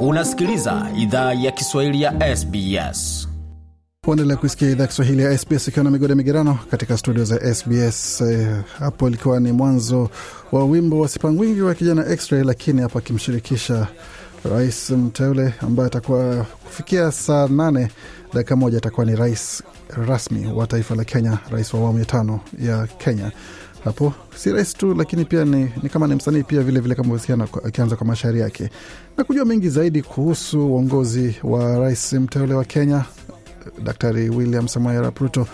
Unasikiliza idhaa ya Kiswahili ya SBS. Uendelea kuisikia idhaa Kiswahili ya SBS ikiwa na migode migerano katika studio za SBS. Eh, hapo ilikuwa ni mwanzo wa wimbo wa Sipangwingi wa kijana X-Ray, lakini hapo akimshirikisha rais mteule ambaye atakuwa kufikia saa nane dakika moja atakuwa ni rais rasmi wa taifa la Kenya, rais wa awamu ya tano ya Kenya. Hapo si rahisi tu, lakini pia ni, ni kama ni msanii pia vilevile, kama usikiana akianza kwa mashairi yake na kujua mengi zaidi kuhusu uongozi wa rais mteule wa Kenya Daktari William Samoei Arap Ruto.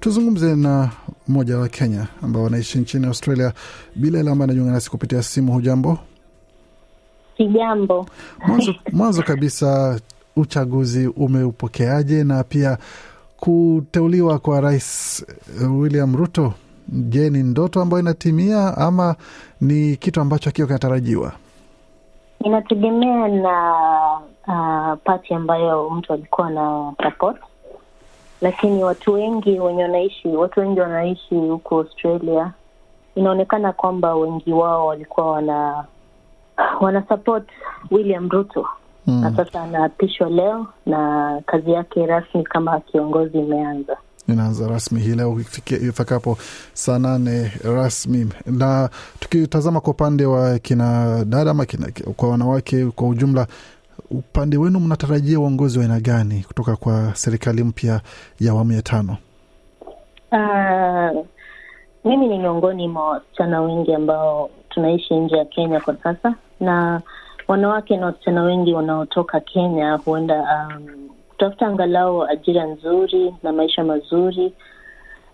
Tuzungumze na mmoja wa Kenya ambao wanaishi nchini Australia, Bilal ambaye anajiunga nasi kupitia simu. Hujambo? Sijambo. Mwanzo, mwanzo kabisa uchaguzi umeupokeaje, na pia kuteuliwa kwa rais William Ruto, je, ni ndoto ambayo inatimia ama ni kitu ambacho akiwa kinatarajiwa? Inategemea na uh, pati ambayo mtu alikuwa na support, lakini watu wengi wenye wanaishi watu wengi wanaishi huko Australia, inaonekana kwamba wengi wao walikuwa wana wana support William Ruto Mm. na sasa anaapishwa leo na kazi yake rasmi kama kiongozi imeanza. Inaanza rasmi hii leo ifikapo saa nane rasmi. Na tukitazama kwa upande wa kina dada ama kina, kwa wanawake kwa ujumla, upande wenu mnatarajia uongozi wa aina gani kutoka kwa serikali mpya ya awamu ya tano? Uh, mimi ni miongoni mwa wasichana wengi ambao tunaishi nje ya Kenya kwa sasa, na wanawake na wasichana wengi wanaotoka Kenya huenda um, kutafuta angalau ajira nzuri na maisha mazuri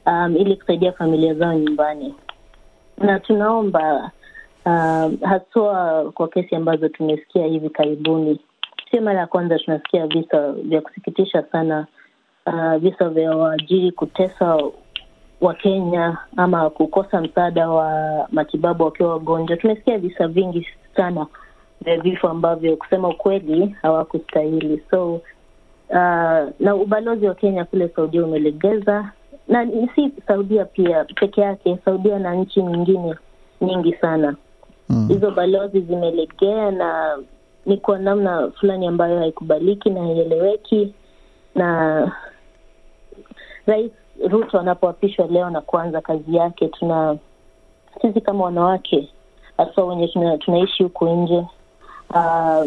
um, ili kusaidia familia zao nyumbani, na tunaomba uh, haswa kwa kesi ambazo tumesikia hivi karibuni. Sio mara ya kwanza tunasikia visa vya kusikitisha sana, uh, visa vya waajiri kutesa Wakenya ama kukosa msaada wa matibabu wakiwa wagonjwa. Tumesikia visa vingi sana vya vifo ambavyo kusema ukweli hawakustahili. So uh, na ubalozi wa Kenya kule Saudia umelegeza, na si Saudia pia peke yake, Saudia na nchi nyingine nyingi sana Mm. hizo balozi zimelegea na ni kwa namna fulani ambayo haikubaliki na haieleweki. Na Rais Ruto anapoapishwa leo na kuanza kazi yake, tuna sisi kama wanawake haswa wenye tuna, tunaishi huku nje uh,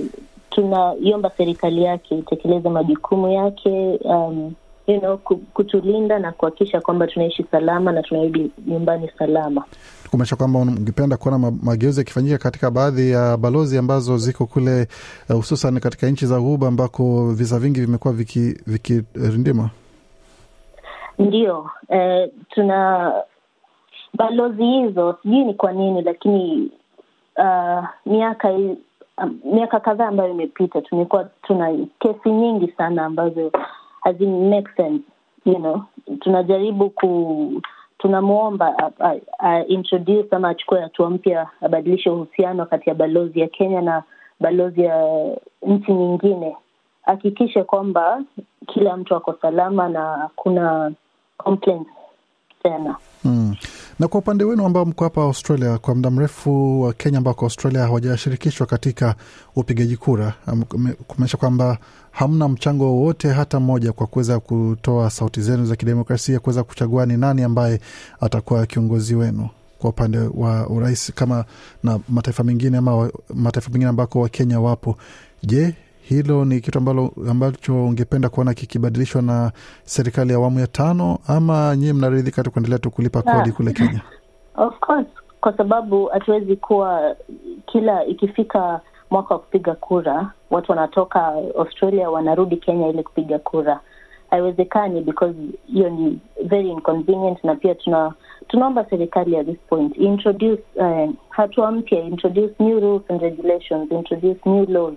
tunaiomba serikali yake itekeleze majukumu yake um, you know, kutulinda na kuhakikisha kwamba tunaishi salama na tunarudi nyumbani salama. Kumaanisha kwamba ungependa kuona mageuzi yakifanyika katika baadhi ya balozi ambazo ziko kule hususan hususan katika nchi za Ghuba ambako visa vingi vimekuwa vikirindima viki, Ndio, eh, tuna balozi hizo, sijui ni kwa nini, lakini uh, miaka um, miaka kadhaa ambayo imepita tumekuwa tuna kesi nyingi sana ambazo hazi make sense, you know. Tunajaribu ku tunamwomba a- a- a- introduce ama achukue hatua mpya, abadilishe uhusiano kati ya balozi ya Kenya na balozi ya nchi nyingine, hakikishe kwamba kila mtu ako salama na hakuna complaints tena. Mm. Na kwa upande wenu ambao mko hapa Australia kwa muda mrefu, wa Kenya ambako Australia hawajashirikishwa katika upigaji kura, kumaanisha kwamba hamna mchango wowote hata mmoja kwa kuweza kutoa sauti zenu za kidemokrasia, kuweza kuchagua ni nani ambaye atakuwa kiongozi wenu kwa upande wa urais kama na mataifa mengine ama mataifa mengine ambako Wakenya wapo. Je, hilo ni kitu ambalo ambacho ungependa kuona kikibadilishwa na serikali ya awamu ya tano ama nyie mnaridhika tu kuendelea tu kulipa kodi Ah. kule Kenya? Of course, kwa sababu hatuwezi kuwa kila ikifika mwaka wa kupiga kura watu wanatoka Australia wanarudi Kenya ili kupiga kura. Haiwezekani because hiyo ni very inconvenient, na pia tuna tunaomba serikali at this point introduce uh, hatua mpya, introduce new rules and regulations, introduce new laws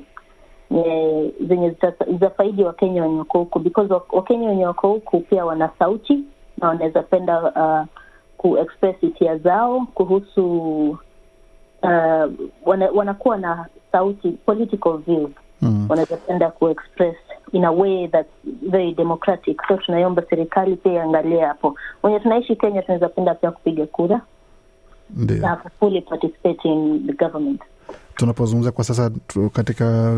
eh, zenye zitafaidi Wakenya wenye wako huku. Because Wakenya wenye wako huku pia wana sauti na wanaweza penda uh, kuexpress hisia zao kuhusu uh, wana, wanakuwa na sauti political views Mm. wanaweza penda kuexpress in a way that's very democratic. So tunaiomba serikali pia iangalie hapo. Wenye tunaishi kenya tunaweza penda pia kupiga kura na fully participate in the government. Tunapozungumza kwa sasa katika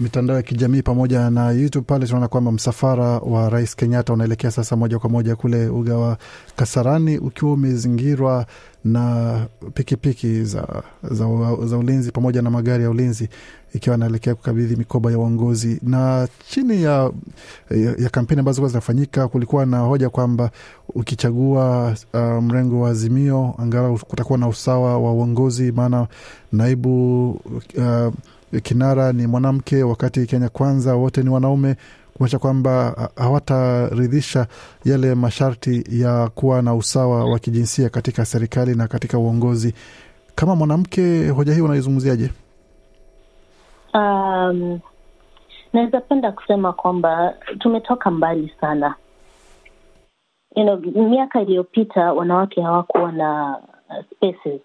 mitandao ya kijamii pamoja na YouTube pale tunaona kwamba msafara wa Rais Kenyatta unaelekea sasa moja kwa moja kule uga wa Kasarani ukiwa umezingirwa na pikipiki za, za, za ulinzi pamoja na magari ya ulinzi ikiwa anaelekea kukabidhi mikoba ya uongozi. Na chini ya, ya, ya kampeni ambazo kuwa zinafanyika, kulikuwa na hoja kwamba ukichagua uh, mrengo wa Azimio angalau kutakuwa na usawa wa uongozi, maana naibu uh, kinara ni mwanamke, wakati Kenya Kwanza wote ni wanaume, kumaanisha kwamba hawataridhisha yale masharti ya kuwa na usawa wa kijinsia katika serikali na katika uongozi. Kama mwanamke, hoja hii unaizungumziaje? Um, naweza penda kusema kwamba tumetoka mbali sana. You know, miaka iliyopita wanawake hawakuwa na spaces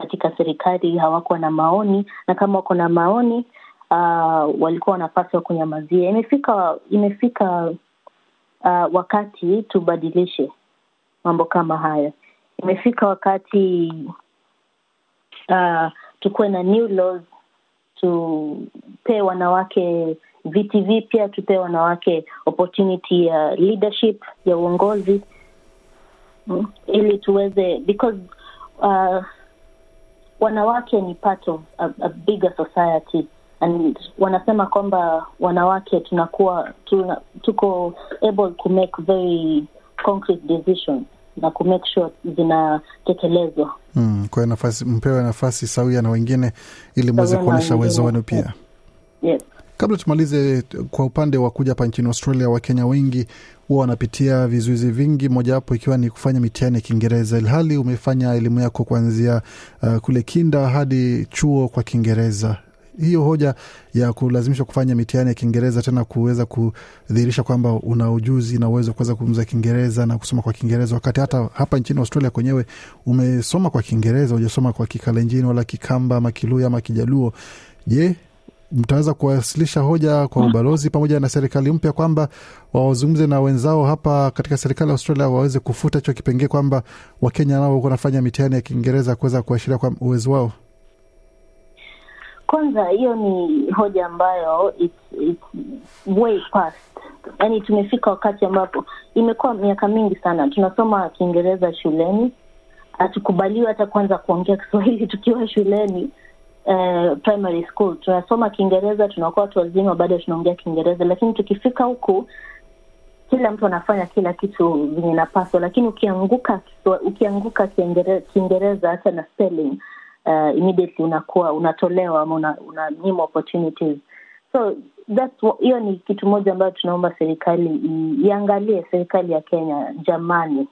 katika serikali, hawakuwa na maoni, na kama wako na maoni uh, walikuwa wanapaswa kunyamazia. Imefika imefika uh, wakati tubadilishe mambo kama haya. Imefika wakati uh, tukuwe na new laws, tupee wanawake viti vipya, tupee wanawake opportunity ya leadership ya uongozi mm, ili tuweze because uh, wanawake ni part of a, a bigger society and wanasema kwamba wanawake tunakuwa tuna, tuko able to make very concrete decisions na ku make sure zinatekelezwa. Mm, kwa nafasi mpewe nafasi sawia na wengine ili mweze kuonyesha uwezo wenu pia. Yes. Kabla tumalize, kwa upande wa kuja hapa nchini Australia, Wakenya wengi huwa wanapitia vizuizi vingi, mojawapo ikiwa ni kufanya mitihani ya Kiingereza, ilhali umefanya elimu yako kuanzia uh, kule kinda hadi chuo kwa Kiingereza. Hiyo hoja ya kulazimishwa kufanya mitihani ya Kiingereza tena kuweza kudhihirisha kwamba una ujuzi na uwezo kuweza kuzungumza Kiingereza na kusoma kwa Kiingereza, wakati hata hapa nchini Australia kwenyewe umesoma kwa Kiingereza, hujasoma kwa Kikalenjini wala Kikamba ama Kiluya ama Kijaluo. Je, mtaweza kuwasilisha hoja kwa ubalozi pamoja na serikali mpya kwamba wazungumze na wenzao hapa katika serikali ya Australia waweze kufuta hicho kipengee kwamba Wakenya nao wanafanya mitihani ya Kiingereza kuweza kuashiria kwa uwezo wao? Kwanza hiyo ni hoja ambayo it's, it's way past. Yani tumefika wakati ambapo imekuwa miaka mingi sana tunasoma Kiingereza shuleni, hatukubaliwi hata kwanza kuongea Kiswahili tukiwa shuleni. Uh, primary school. Tunasoma Kiingereza, tunakuwa watu wazima, bado tunaongea Kiingereza, lakini tukifika huku kila mtu anafanya kila kitu venye napaswa, lakini ukianguka ukianguka Kiingereza hata na spelling uh, immediately unakuwa unatolewa ama una, unanyima opportunities. So hiyo ni kitu moja ambayo tunaomba serikali iangalie. Serikali ya Kenya, jamani,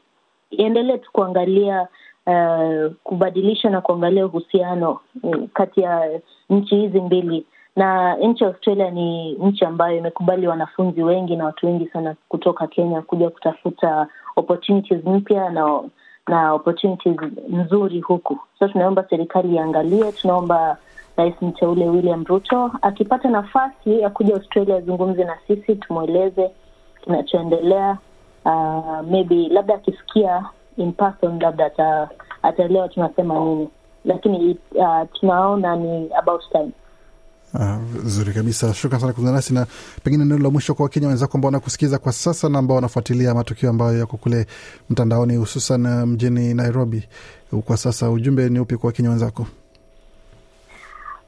iendelee tu kuangalia uh, kubadilisha na kuangalia uhusiano uh, kati ya nchi hizi mbili na nchi ya Australia ni nchi ambayo imekubali wanafunzi wengi na watu wengi sana kutoka Kenya kuja kutafuta opportunities mpya na na opportunities nzuri huku. So tunaomba serikali iangalie. Tunaomba rais mteule William Ruto akipata nafasi ya kuja Australia azungumze na sisi, tumweleze kinachoendelea. Uh, maybe labda akisikia in person, labda ataelewa tunasema nini, lakini uh, tunaona ni about time. Vizuri uh, kabisa. Shukran sana kuzungumza nasi, na pengine neno la mwisho kwa Wakenya wenzako ambao wanakusikiza kwa sasa na ambao wanafuatilia matukio ambayo yako kule mtandaoni, hususan mjini Nairobi kwa sasa, ujumbe ni upi kwa Wakenya wenzako?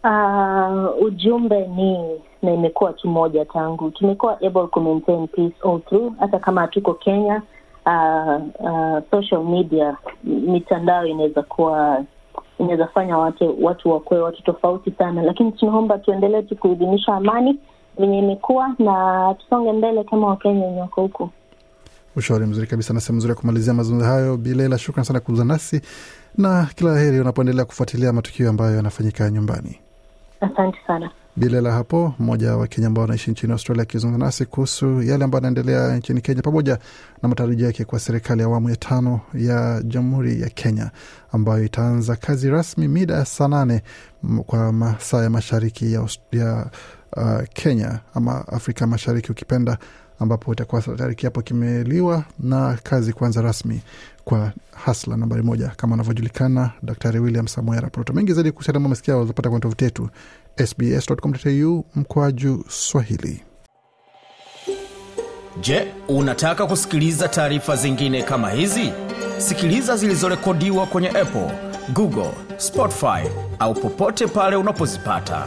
Uh, ujumbe ni na imekuwa tu moja tangu tumekuwa able to maintain peace all through, hata kama hatuko Kenya. Uh, uh, social media, mitandao inaweza kuwa inaweza fanya watu watu wakuwe watu tofauti sana, lakini tunaomba tuendelee tu kuidhinisha amani venye imekuwa na tusonge mbele kama Wakenya wenye wako huku. Ushauri mzuri kabisa na sehemu nzuri ya kumalizia mazungumzo hayo. Bilela, shukran sana kuuza nasi na kila la heri unapoendelea kufuatilia matukio ambayo yanafanyika nyumbani. Asante sana. Bilela hapo, mmoja wa Kenya ambao anaishi nchini Australia, akizungumza nasi kuhusu yale ambayo anaendelea nchini Kenya pamoja na matarajio yake kwa serikali ya awamu ya tano ya Jamhuri ya Kenya ambayo itaanza kazi rasmi mida ya saa nane kwa masaa ya mashariki ya, ya uh, Kenya ama Afrika Mashariki ukipenda, ambapo itakuwa tayari kiapo kimeliwa na kazi kuanza rasmi kwa hasla nambari moja kama anavyojulikana Daktari William Samoei Raproto. Mengi zaidi kuhusiana mamasikia wazapata kwenye tovuti yetu sbs.com.au mkwaju Swahili. Je, unataka kusikiliza taarifa zingine kama hizi? Sikiliza zilizorekodiwa kwenye Apple, Google, Spotify au popote pale unapozipata.